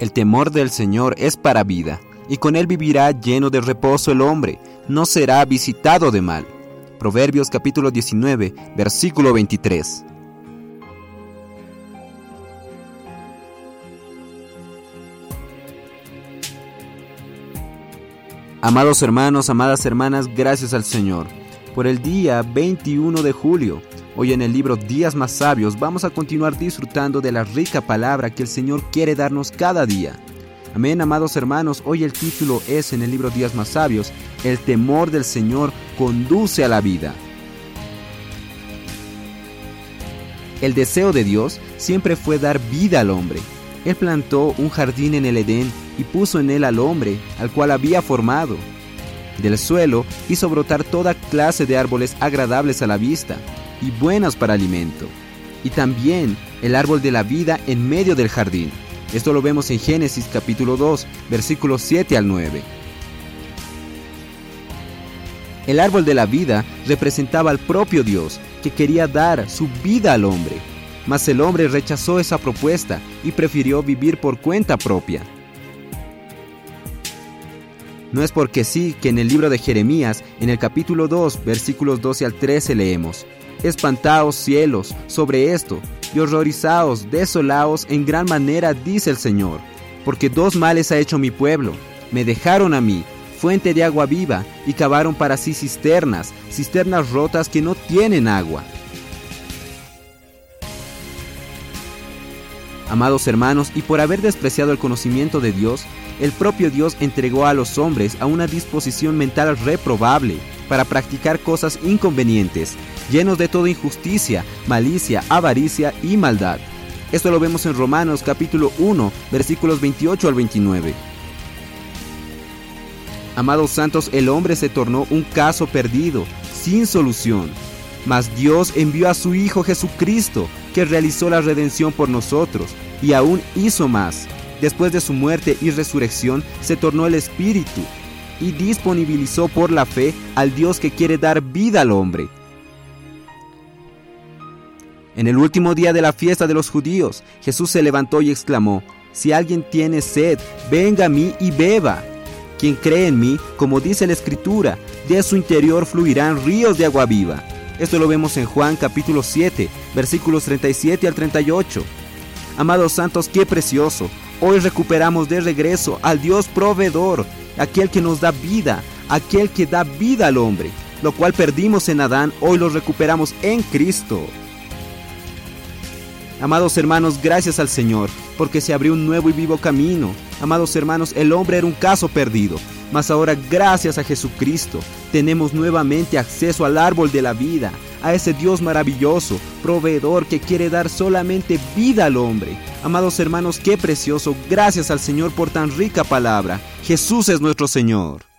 El temor del Señor es para vida, y con él vivirá lleno de reposo el hombre, no será visitado de mal. Proverbios capítulo 19, versículo 23. Amados hermanos, amadas hermanas, gracias al Señor. Por el día 21 de julio, hoy en el libro Días más sabios, vamos a continuar disfrutando de la rica palabra que el Señor quiere darnos cada día. Amén, amados hermanos, hoy el título es en el libro Días más sabios, El temor del Señor conduce a la vida. El deseo de Dios siempre fue dar vida al hombre. Él plantó un jardín en el Edén y puso en él al hombre, al cual había formado. Del suelo hizo brotar toda clase de árboles agradables a la vista y buenos para alimento, y también el árbol de la vida en medio del jardín esto lo vemos en Génesis capítulo 2, versículos 7 al 9. El árbol de la vida representaba al propio Dios, que quería dar su vida al hombre. Mas el hombre rechazó esa propuesta y prefirió vivir por cuenta propia. No es porque sí que en el libro de Jeremías, en el capítulo 2, versículos 12 al 13 leemos, Espantaos cielos sobre esto, y horrorizaos, desolaos en gran manera, dice el Señor, porque dos males ha hecho mi pueblo. Me dejaron a mí, fuente de agua viva, y cavaron para sí cisternas, cisternas rotas que no tienen agua. Amados hermanos, y por haber despreciado el conocimiento de Dios, el propio Dios entregó a los hombres a una disposición mental reprobable para practicar cosas inconvenientes, llenos de toda injusticia, malicia, avaricia y maldad. Esto lo vemos en Romanos capítulo 1, versículos 28 al 29. Amados santos, el hombre se tornó un caso perdido, sin solución. Mas Dios envió a su Hijo Jesucristo, que realizó la redención por nosotros, y aún hizo más. Después de su muerte y resurrección, se tornó el Espíritu, y disponibilizó por la fe al Dios que quiere dar vida al hombre. En el último día de la fiesta de los judíos, Jesús se levantó y exclamó, Si alguien tiene sed, venga a mí y beba. Quien cree en mí, como dice la Escritura, de su interior fluirán ríos de agua viva. Esto lo vemos en Juan capítulo 7, versículos 37 al 38. Amados santos, qué precioso. Hoy recuperamos de regreso al Dios proveedor, aquel que nos da vida, aquel que da vida al hombre, lo cual perdimos en Adán, hoy lo recuperamos en Cristo. Amados hermanos, gracias al Señor, porque se abrió un nuevo y vivo camino. Amados hermanos, el hombre era un caso perdido, mas ahora gracias a Jesucristo tenemos nuevamente acceso al árbol de la vida, a ese Dios maravilloso, proveedor que quiere dar solamente vida al hombre. Amados hermanos, qué precioso, gracias al Señor por tan rica palabra. Jesús es nuestro Señor.